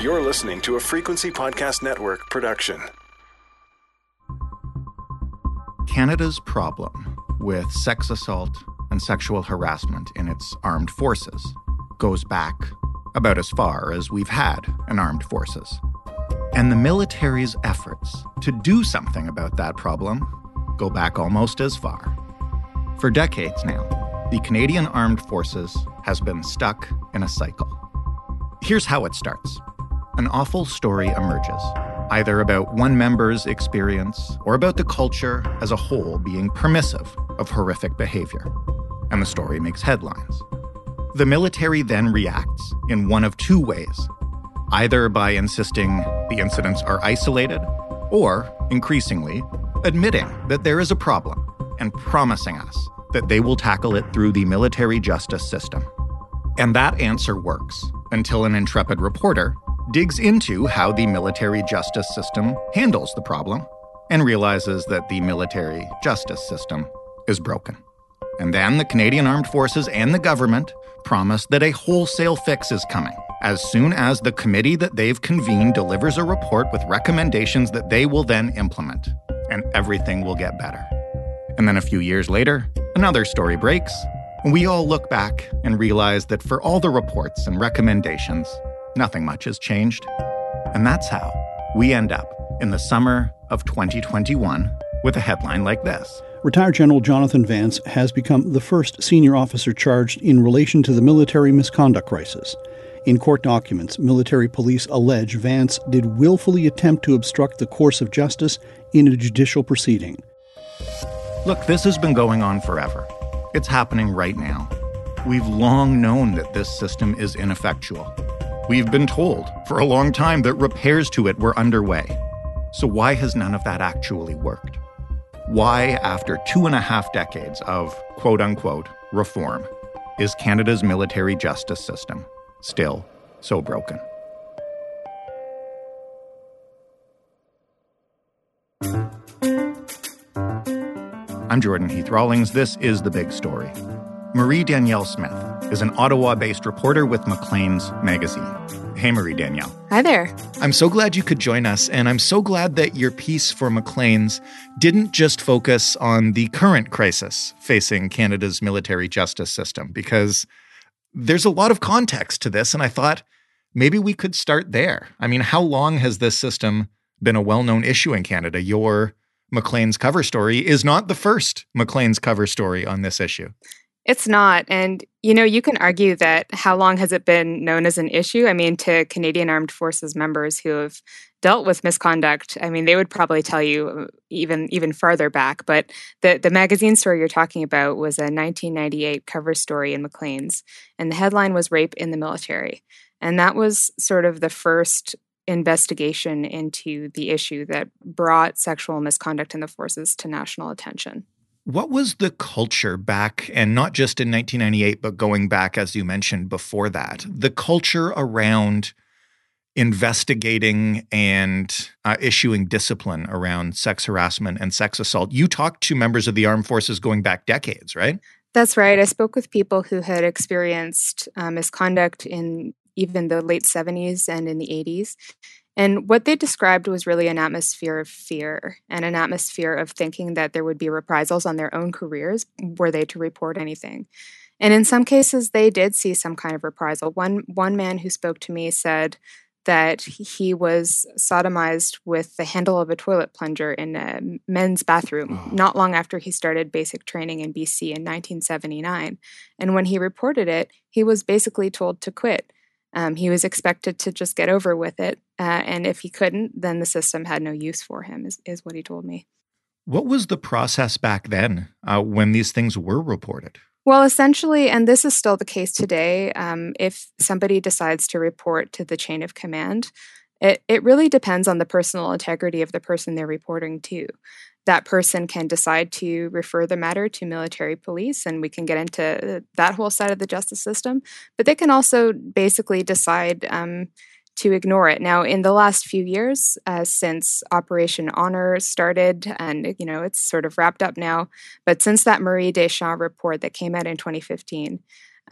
You're listening to a Frequency Podcast Network production. Canada's problem with sex assault and sexual harassment in its armed forces goes back about as far as we've had in armed forces. And the military's efforts to do something about that problem go back almost as far. For decades now, the Canadian Armed Forces has been stuck in a cycle. Here's how it starts an awful story emerges, either about one member's experience or about the culture as a whole being permissive of horrific behavior. And the story makes headlines. The military then reacts in one of two ways either by insisting the incidents are isolated, or, increasingly, admitting that there is a problem and promising us that they will tackle it through the military justice system. And that answer works until an intrepid reporter digs into how the military justice system handles the problem and realizes that the military justice system is broken. And then the Canadian Armed Forces and the government promise that a wholesale fix is coming as soon as the committee that they've convened delivers a report with recommendations that they will then implement, and everything will get better. And then a few years later, another story breaks, and we all look back and realize that for all the reports and recommendations, nothing much has changed. And that's how we end up in the summer of 2021 with a headline like this. Retired General Jonathan Vance has become the first senior officer charged in relation to the military misconduct crisis. In court documents, military police allege Vance did willfully attempt to obstruct the course of justice in a judicial proceeding. Look, this has been going on forever. It's happening right now. We've long known that this system is ineffectual. We've been told for a long time that repairs to it were underway. So, why has none of that actually worked? Why, after two and a half decades of quote unquote reform, is Canada's military justice system still so broken. I'm Jordan Heath Rawlings. This is The Big Story. Marie Danielle Smith is an Ottawa based reporter with Maclean's magazine. Hey, Marie Danielle. Hi there. I'm so glad you could join us, and I'm so glad that your piece for Maclean's didn't just focus on the current crisis facing Canada's military justice system, because there's a lot of context to this, and I thought maybe we could start there. I mean, how long has this system been a well known issue in Canada? Your Maclean's cover story is not the first Maclean's cover story on this issue. It's not. And, you know, you can argue that how long has it been known as an issue? I mean, to Canadian Armed Forces members who have dealt with misconduct, I mean, they would probably tell you uh, even even farther back. But the, the magazine story you're talking about was a 1998 cover story in Maclean's, and the headline was Rape in the Military. And that was sort of the first investigation into the issue that brought sexual misconduct in the forces to national attention. What was the culture back, and not just in 1998, but going back, as you mentioned before that, the culture around investigating and uh, issuing discipline around sex harassment and sex assault? You talked to members of the armed forces going back decades, right? That's right. I spoke with people who had experienced uh, misconduct in even the late 70s and in the 80s. And what they described was really an atmosphere of fear and an atmosphere of thinking that there would be reprisals on their own careers were they to report anything. And in some cases, they did see some kind of reprisal. One, one man who spoke to me said that he was sodomized with the handle of a toilet plunger in a men's bathroom oh. not long after he started basic training in BC in 1979. And when he reported it, he was basically told to quit. Um, he was expected to just get over with it. Uh, and if he couldn't, then the system had no use for him, is, is what he told me. What was the process back then uh, when these things were reported? Well, essentially, and this is still the case today, um, if somebody decides to report to the chain of command, it, it really depends on the personal integrity of the person they're reporting to that person can decide to refer the matter to military police, and we can get into that whole side of the justice system. But they can also basically decide um, to ignore it. Now, in the last few years, uh, since Operation Honor started, and you know it's sort of wrapped up now, but since that Marie Deschamps report that came out in 2015.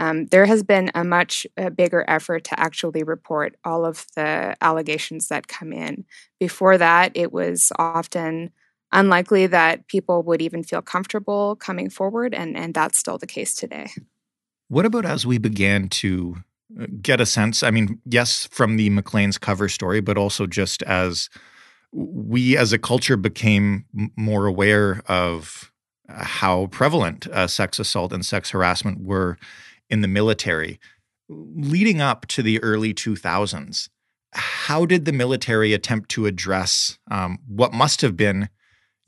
um, there has been a much uh, bigger effort to actually report all of the allegations that come in. Before that, it was often unlikely that people would even feel comfortable coming forward, and, and that's still the case today. What about as we began to uh, get a sense? I mean, yes, from the Maclean's cover story, but also just as we as a culture became more aware of uh, how prevalent uh, sex assault and sex harassment were in the military. Leading up to the early 2000s, how did the military attempt to address um, what must have been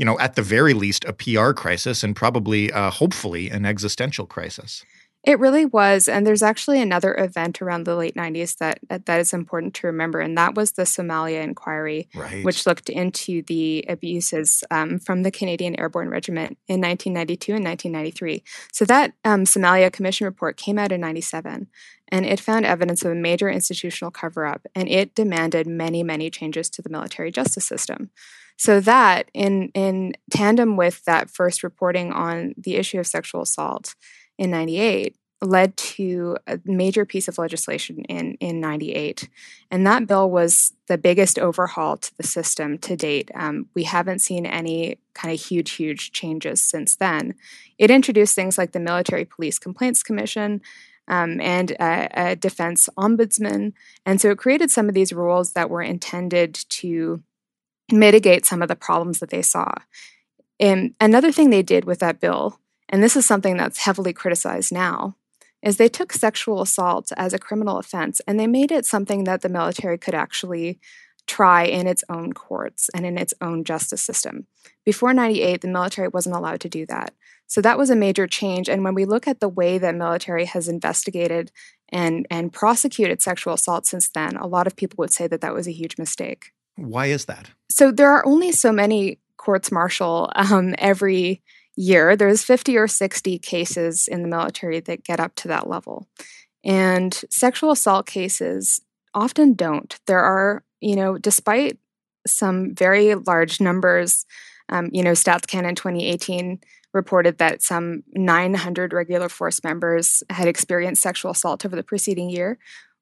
you know, at the very least, a PR crisis and probably, uh, hopefully, an existential crisis. It really was, and there's actually another event around the late '90s that that is important to remember, and that was the Somalia inquiry, right. which looked into the abuses um, from the Canadian Airborne Regiment in 1992 and 1993. So that um, Somalia Commission report came out in '97, and it found evidence of a major institutional cover-up, and it demanded many, many changes to the military justice system. So that, in in tandem with that first reporting on the issue of sexual assault in '98, led to a major piece of legislation in in 98 and that bill was the biggest overhaul to the system to date. Um, we haven't seen any kind of huge huge changes since then. It introduced things like the military police complaints commission um, and a, a defense ombudsman. And so it created some of these rules that were intended to mitigate some of the problems that they saw. And another thing they did with that bill, and this is something that's heavily criticized now, is they took sexual assault as a criminal offense and they made it something that the military could actually try in its own courts and in its own justice system. Before 98, the military wasn't allowed to do that. So that was a major change. And when we look at the way that military has investigated and, and prosecuted sexual assault since then, a lot of people would say that that was a huge mistake. Why is that? So there are only so many courts martial um, every year. There's 50 or 60 cases in the military that get up to that level. And sexual assault cases often don't. There are, you know, despite some very large numbers, um, you know, StatsCan in 2018 reported that some 900 regular force members had experienced sexual assault over the preceding year.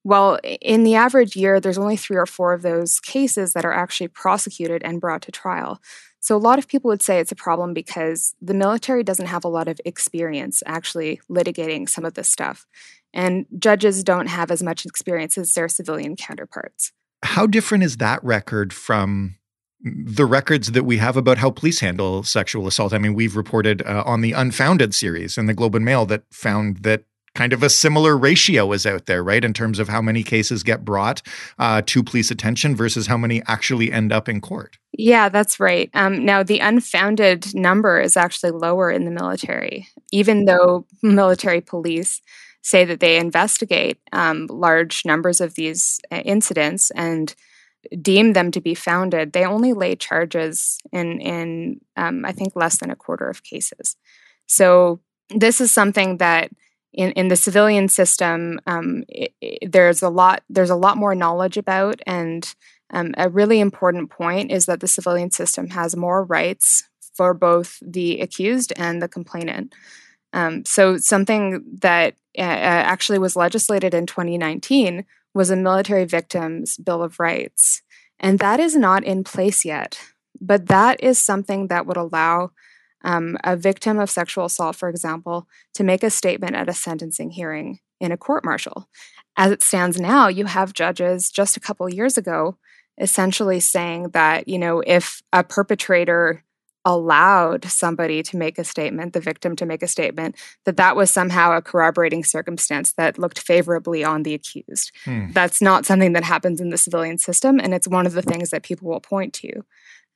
Well, in the average year, there's only three or four of those cases that are actually prosecuted and brought to trial. So, a lot of people would say it's a problem because the military doesn't have a lot of experience actually litigating some of this stuff. And judges don't have as much experience as their civilian counterparts. How different is that record from the records that we have about how police handle sexual assault? I mean, we've reported uh, on the Unfounded series in the Globe and Mail that found that kind of a similar ratio is out there, right? In terms of how many cases get brought uh, to police attention versus how many actually end up in court. Yeah, that's right. Um, now, the unfounded number is actually lower in the military, even though military police say that they investigate um, large numbers of these uh, incidents and deem them to be founded. They only lay charges in in um, I think less than a quarter of cases. So this is something that in, in the civilian system, um, it, it, there's a lot there's a lot more knowledge about, and um, a really important point is that the civilian system has more rights for both the accused and the complainant. Um, so something that uh, actually was legislated in 2019 was a military victims bill of rights, and that is not in place yet. But that is something that would allow um, a victim of sexual assault, for example, to make a statement at a sentencing hearing in a court martial. As it stands now, you have judges just a couple years ago essentially saying that, you know, if a perpetrator allowed somebody to make a statement, the victim to make a statement, that that was somehow a corroborating circumstance that looked favorably on the accused. Hmm. That's not something that happens in the civilian system, and it's one of the things that people will point to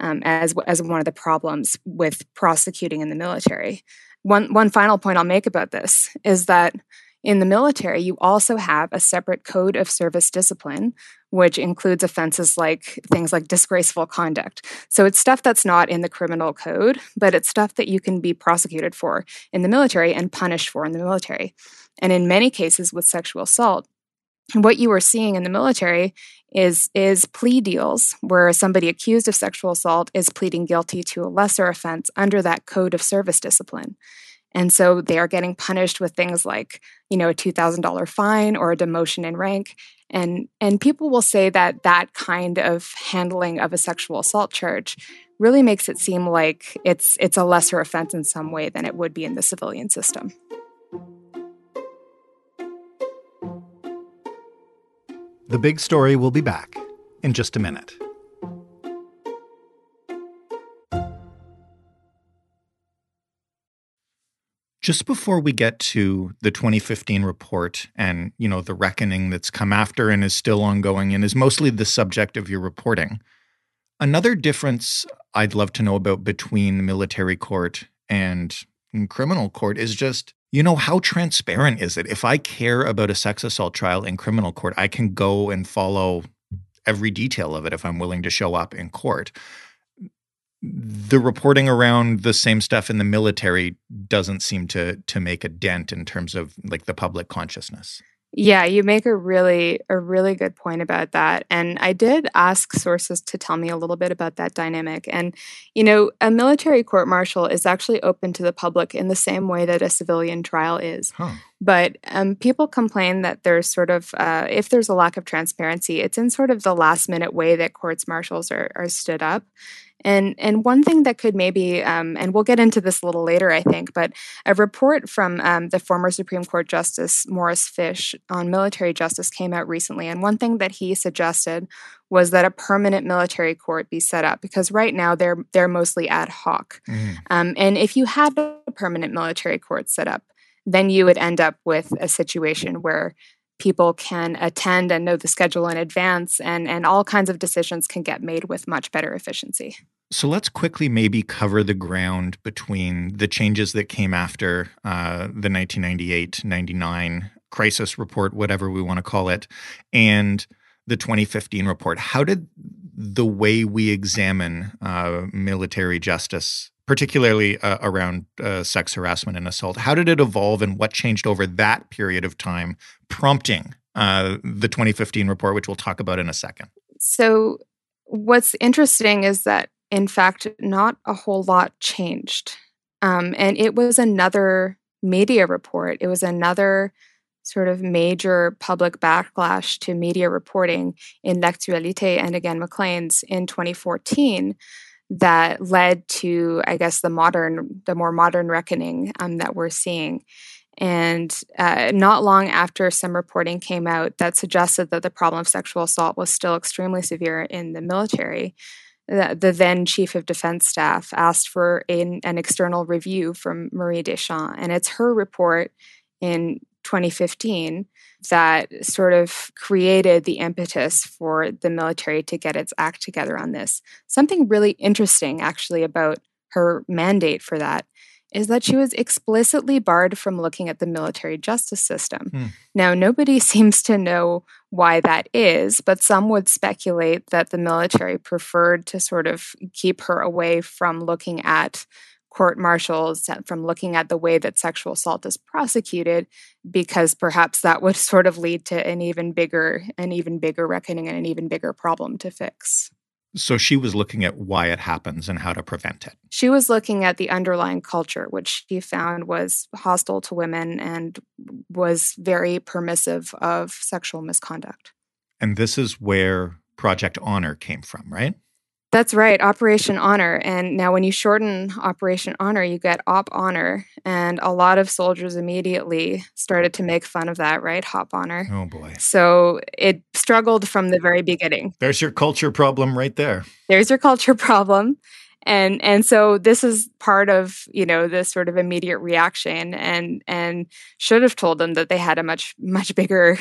um, as as one of the problems with prosecuting in the military. One one final point I'll make about this is that in the military, you also have a separate code of service discipline, which includes offenses like things like disgraceful conduct. So it's stuff that's not in the criminal code, but it's stuff that you can be prosecuted for in the military and punished for in the military. And in many cases with sexual assault, what you were seeing in the military is is plea deals where somebody accused of sexual assault is pleading guilty to a lesser offense under that code of service discipline And so they are getting punished with things like, you know, a $2,000 fine or a demotion in rank. And, and people will say that that kind of handling of a sexual assault charge really makes it seem like it's, it's a lesser offense in some way than it would be in the civilian system. The big story will be back in just a minute. Just before we get to the 2015 report and, you know, the reckoning that's come after and is still ongoing and is mostly the subject of your reporting, another difference I'd love to know about between military court and criminal court is just, you know, how transparent is it? If I care about a sex assault trial in criminal court, I can go and follow every detail of it if I'm willing to show up in court the reporting around the same stuff in the military doesn't seem to to make a dent in terms of like the public consciousness. Yeah, you make a really a really good point about that. And I did ask sources to tell me a little bit about that dynamic. And you know, a military court martial is actually open to the public in the same way that a civilian trial is. Huh. But um, people complain that there's sort of uh, if there's a lack of transparency, it's in sort of the last minute way that courts martials are, are stood up. And and one thing that could maybe, um, and we'll get into this a little later, I think, but a report from um, the former Supreme Court Justice Morris Fish on military justice came out recently, and one thing that he suggested was that a permanent military court be set up because right now they're they're mostly ad hoc, mm. um, and if you had a permanent military court set up, then you would end up with a situation where people can attend and know the schedule in advance and and all kinds of decisions can get made with much better efficiency so let's quickly maybe cover the ground between the changes that came after uh, the 1998 99 crisis report, whatever we want to call it, and the 2015 report. How did the way we examine uh, military justice, particularly uh, around uh, sex harassment and assault, how did it evolve and what changed over that period of time, prompting uh, the 2015 report, which we'll talk about in a second? So, what's interesting is that in fact, not a whole lot changed. Um, and it was another media report. It was another sort of major public backlash to media reporting in L'Actualité and again Maclean's in 2014 that led to, I guess, the modern, the more modern reckoning um, that we're seeing. And uh, not long after some reporting came out that suggested that the problem of sexual assault was still extremely severe in the military, the, the then chief of defense staff asked for an, an external review from Marie Deschamps. And it's her report in 2015 that sort of created the impetus for the military to get its act together on this. Something really interesting, actually, about her mandate for that is that she was explicitly barred from looking at the military justice system. Hmm. Now, nobody seems to know why that is, but some would speculate that the military preferred to sort of keep her away from looking at court martials, from looking at the way that sexual assault is prosecuted, because perhaps that would sort of lead to an even bigger, an even bigger reckoning and an even bigger problem to fix. So she was looking at why it happens and how to prevent it. She was looking at the underlying culture, which she found was hostile to women and was very permissive of sexual misconduct. And this is where Project Honor came from, right? That's right, Operation Honor. And now, when you shorten Operation Honor, you get Op Honor. And a lot of soldiers immediately started to make fun of that, right? Hop Honor. Oh, boy. So it struggled from the very beginning. There's your culture problem right there. There's your culture problem. And and so this is part of you know this sort of immediate reaction and and should have told them that they had a much much bigger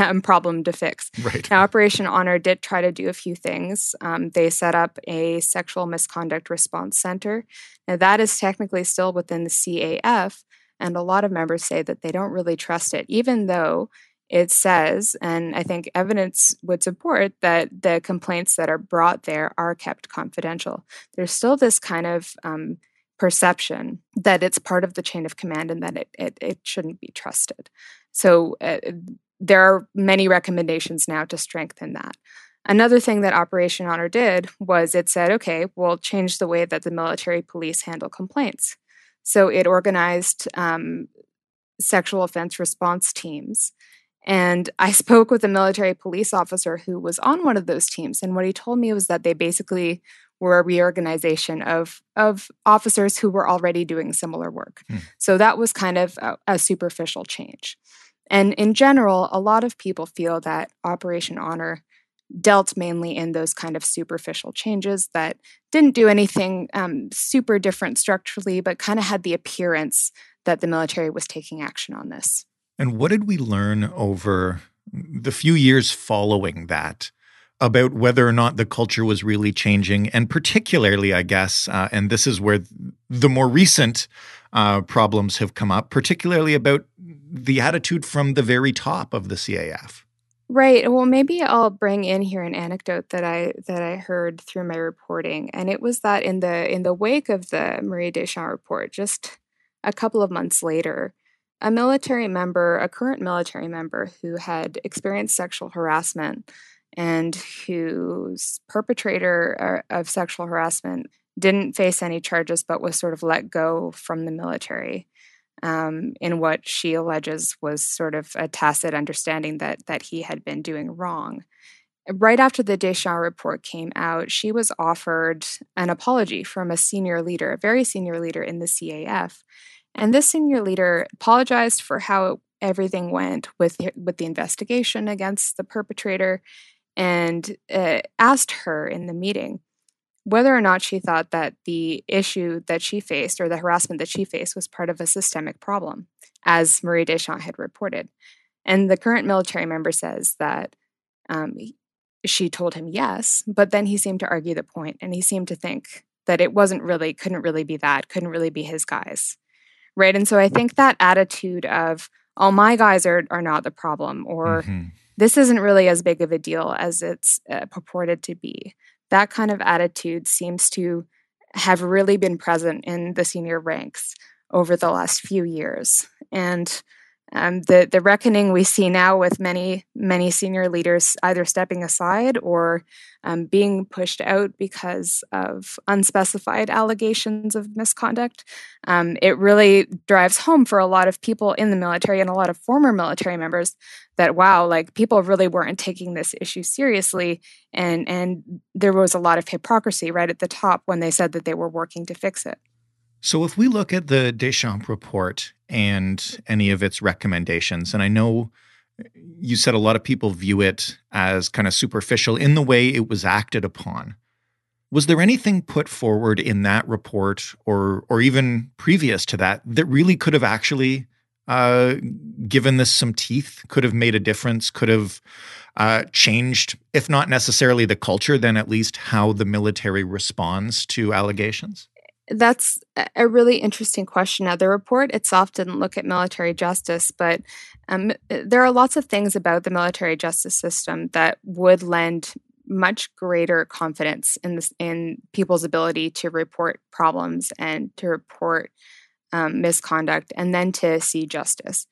um, problem to fix. Right. Now, Operation Honor did try to do a few things. Um, they set up a sexual misconduct response center. Now, that is technically still within the CAF, and a lot of members say that they don't really trust it, even though it says, and I think evidence would support that the complaints that are brought there are kept confidential. There's still this kind of um, perception that it's part of the chain of command and that it, it, it shouldn't be trusted. So uh, there are many recommendations now to strengthen that. Another thing that Operation Honor did was it said, okay, we'll change the way that the military police handle complaints. So it organized um, sexual offense response teams. And I spoke with a military police officer who was on one of those teams. And what he told me was that they basically were a reorganization of, of officers who were already doing similar work. Hmm. So that was kind of a, a superficial change. And in general, a lot of people feel that Operation Honor dealt mainly in those kind of superficial changes that didn't do anything um, super different structurally, but kind of had the appearance that the military was taking action on this. And what did we learn over the few years following that? About whether or not the culture was really changing, and particularly, I guess, uh, and this is where the more recent uh, problems have come up, particularly about the attitude from the very top of the CAF. Right. Well, maybe I'll bring in here an anecdote that I that I heard through my reporting, and it was that in the in the wake of the Marie Deschamps report, just a couple of months later, a military member, a current military member who had experienced sexual harassment and whose perpetrator uh, of sexual harassment didn't face any charges but was sort of let go from the military um, in what she alleges was sort of a tacit understanding that that he had been doing wrong. Right after the Deschamps report came out, she was offered an apology from a senior leader, a very senior leader in the CAF. And this senior leader apologized for how everything went with with the investigation against the perpetrator and uh, asked her in the meeting whether or not she thought that the issue that she faced or the harassment that she faced was part of a systemic problem, as Marie Deschamps had reported. And the current military member says that um, she told him yes, but then he seemed to argue the point and he seemed to think that it wasn't really, couldn't really be that, couldn't really be his guys. Right. And so I think that attitude of, oh, my guys are, are not the problem, or mm-hmm. this isn't really as big of a deal as it's uh, purported to be that kind of attitude seems to have really been present in the senior ranks over the last few years. And um, the the reckoning we see now with many many senior leaders either stepping aside or um, being pushed out because of unspecified allegations of misconduct. Um, it really drives home for a lot of people in the military and a lot of former military members that wow, like people really weren't taking this issue seriously, and and there was a lot of hypocrisy right at the top when they said that they were working to fix it. So, if we look at the Deschamps report and any of its recommendations, and I know you said a lot of people view it as kind of superficial in the way it was acted upon. Was there anything put forward in that report or or even previous to that that really could have actually uh, given this some teeth, could have made a difference, could have uh, changed, if not necessarily the culture, then at least how the military responds to allegations? That's a really interesting question. Now, the report itself didn't look at military justice, but um, there are lots of things about the military justice system that would lend much greater confidence in this in people's ability to report problems and to report um, misconduct and then to see justice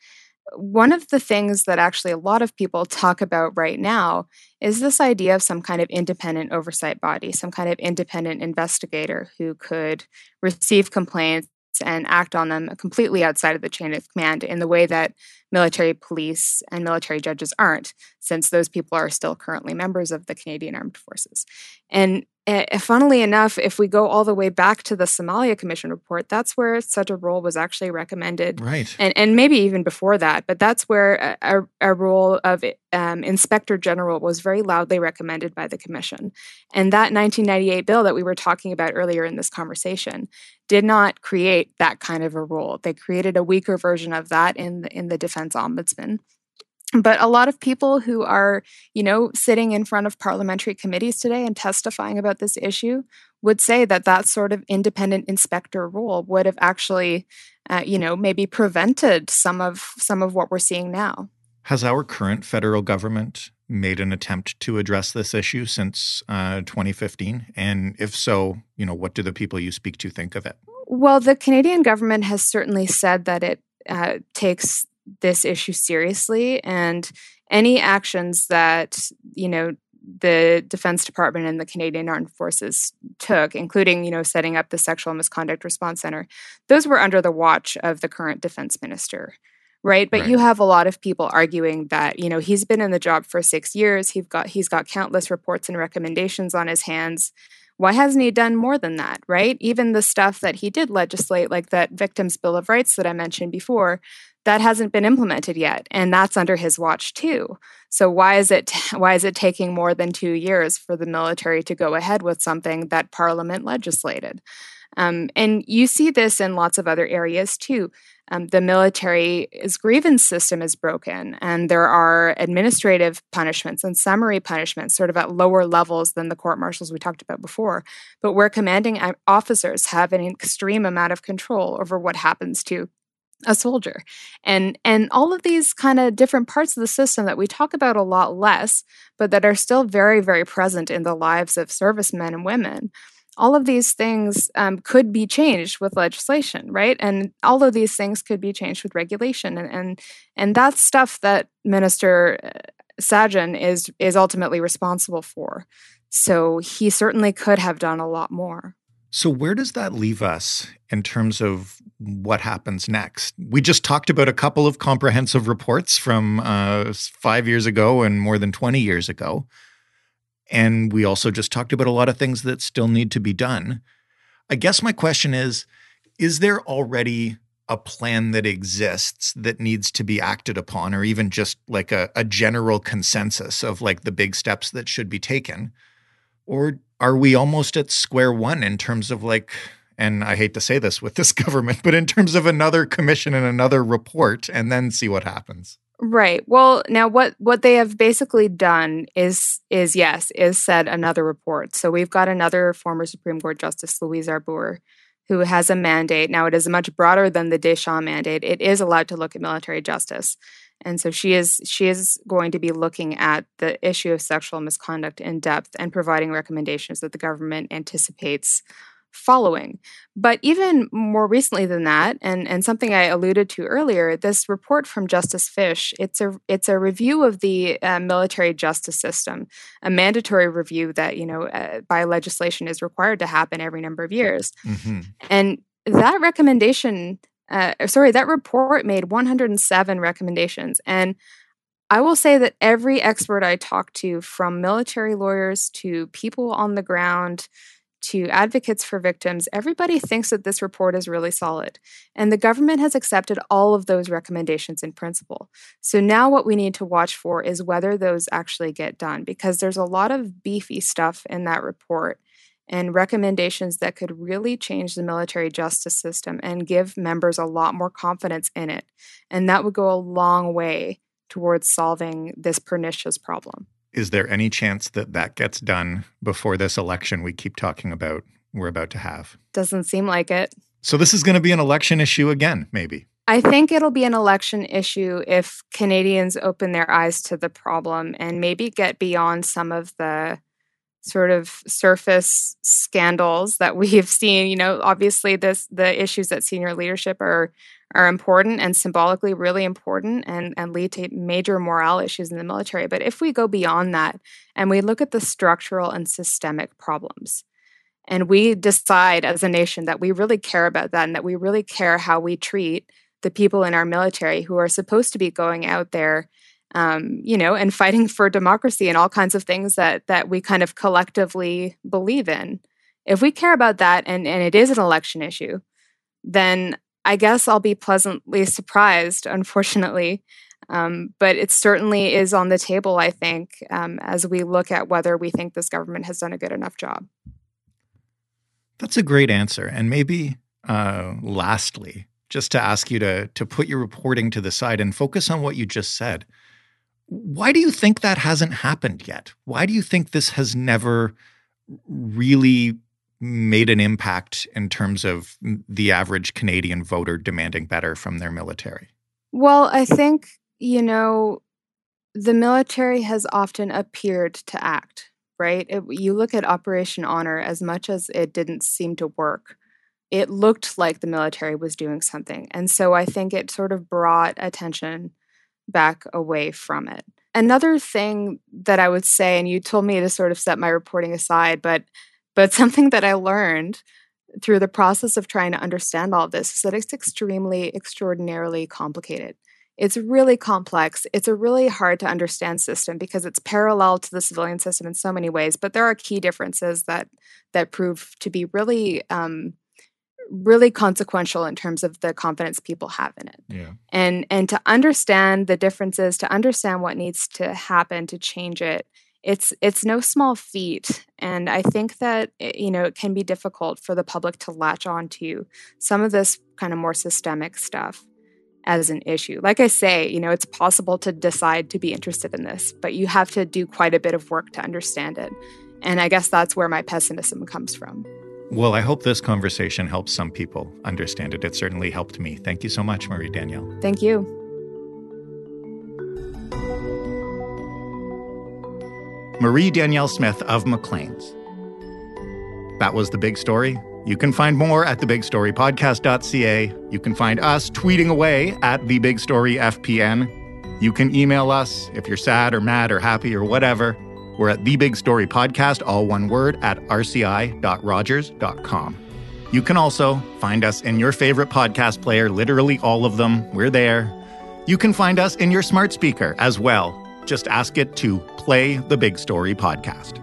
one of the things that actually a lot of people talk about right now is this idea of some kind of independent oversight body, some kind of independent investigator who could receive complaints and act on them completely outside of the chain of command in the way that military police and military judges aren't, since those people are still currently members of the Canadian Armed Forces. And uh, funnily enough, if we go all the way back to the Somalia Commission report, that's where such a role was actually recommended. Right. And, and maybe even before that, but that's where a, a role of um, Inspector General was very loudly recommended by the Commission. And that 1998 bill that we were talking about earlier in this conversation did not create that kind of a role. They created a weaker version of that in the, in the Defense Ombudsman but a lot of people who are you know sitting in front of parliamentary committees today and testifying about this issue would say that that sort of independent inspector role would have actually uh, you know maybe prevented some of some of what we're seeing now. Has our current federal government made an attempt to address this issue since uh, 2015 and if so you know what do the people you speak to think of it? Well the canadian government has certainly said that it uh, takes this issue seriously and any actions that you know the Defense Department and the Canadian Armed Forces took, including, you know, setting up the Sexual Misconduct Response Center, those were under the watch of the current defense minister. Right. But right. you have a lot of people arguing that, you know, he's been in the job for six years. He's got he's got countless reports and recommendations on his hands. Why hasn't he done more than that? Right. Even the stuff that he did legislate, like that Victims' Bill of Rights that I mentioned before, that hasn't been implemented yet and that's under his watch too. So why is it why is it taking more than 2 years for the military to go ahead with something that parliament legislated? Um, and you see this in lots of other areas too. Um, the military's grievance system is broken and there are administrative punishments and summary punishments sort of at lower levels than the court martials we talked about before. But where commanding officers have an extreme amount of control over what happens to a soldier. And and all of these kind of different parts of the system that we talk about a lot less but that are still very very present in the lives of servicemen and women all of these things um, could be changed with legislation right? And all of these things could be changed with regulation. And and, and that's stuff that minister uh, Sajjan is is ultimately responsible for. So he certainly could have done a lot more so, where does that leave us in terms of what happens next? We just talked about a couple of comprehensive reports from uh, five years ago and more than 20 years ago. And we also just talked about a lot of things that still need to be done. I guess my question is Is there already a plan that exists that needs to be acted upon, or even just like a, a general consensus of like the big steps that should be taken? Or are we almost at square one in terms of like and I hate to say this with this government, but in terms of another commission and another report and then see what happens. Right. Well, now what what they have basically done is is yes, is said another report. So we've got another former Supreme Court Justice Louise Arbour who has a mandate. Now it is much broader than the Deschamps mandate. It is allowed to look at military justice and so she is she is going to be looking at the issue of sexual misconduct in depth and providing recommendations that the government anticipates following. But even more recently than that and and something i alluded to earlier this report from justice fish it's a it's a review of the uh, military justice system a mandatory review that you know uh, by legislation is required to happen every number of years. Mm-hmm. and that recommendation uh, sorry, that report made 107 recommendations. And I will say that every expert I talked to, from military lawyers to people on the ground to advocates for victims, everybody thinks that this report is really solid. And the government has accepted all of those recommendations in principle. So now what we need to watch for is whether those actually get done, because there's a lot of beefy stuff in that report and recommendations that could really change the military justice system and give members a lot more confidence in it. And that would go a long way towards solving this pernicious problem. Is there any chance that that gets done before this election we keep talking about we're about to have? Doesn't seem like it. So this is going to be an election issue again, maybe. I think it'll be an election issue if Canadians open their eyes to the problem and maybe get beyond some of the sort of surface scandals that we've seen you know obviously this the issues that senior leadership are are important and symbolically really important and and lead to major morale issues in the military. But if we go beyond that and we look at the structural and systemic problems and we decide as a nation that we really care about that and that we really care how we treat the people in our military who are supposed to be going out there um, you know, and fighting for democracy and all kinds of things that that we kind of collectively believe in. If we care about that and, and it is an election issue, then I guess I'll be pleasantly surprised, unfortunately. Um, but it certainly is on the table, I think, um, as we look at whether we think this government has done a good enough job. That's a great answer. And maybe uh, lastly, just to ask you to, to put your reporting to the side and focus on what you just said. Why do you think that hasn't happened yet? Why do you think this has never really made an impact in terms of the average Canadian voter demanding better from their military? Well, I think, you know, the military has often appeared to act, right? It, you look at Operation Honor, as much as it didn't seem to work, it looked like the military was doing something. And so I think it sort of brought attention back away from it. another thing that I would say, and you told me to sort of set my reporting aside, but but something that I learned through the process of trying to understand all this is that it's extremely, extraordinarily complicated. It's really complex. It's a really hard to understand system because it's parallel to the civilian system in so many ways. But there are key differences that that prove to be really um, really consequential in terms of the confidence people have in it. Yeah. And and to understand the differences, to understand what needs to happen to change it, it's it's no small feat. And I think that it, you know it can be difficult for the public to latch on to some of this kind of more systemic stuff as an issue. Like I say, you know, it's possible to decide to be interested in this, but you have to do quite a bit of work to understand it. And I guess that's where my pessimism comes from. Well, I hope this conversation helps some people understand it. It certainly helped me. Thank you so much, Marie Danielle. Thank you. Marie Danielle Smith of Maclean's. That was the big story. You can find more at thebigstorypodcast.ca. You can find us tweeting away at thebigstoryfpn. You can email us if you're sad or mad or happy or whatever. We're at The Big Story Podcast, all one word, at rci.rogers.com. You can also find us in your favorite podcast player, literally all of them. We're there. You can find us in your smart speaker as well. Just ask it to play the Big Story Podcast.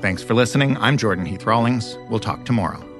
Thanks for listening. I'm Jordan Heath Rawlings. We'll talk tomorrow.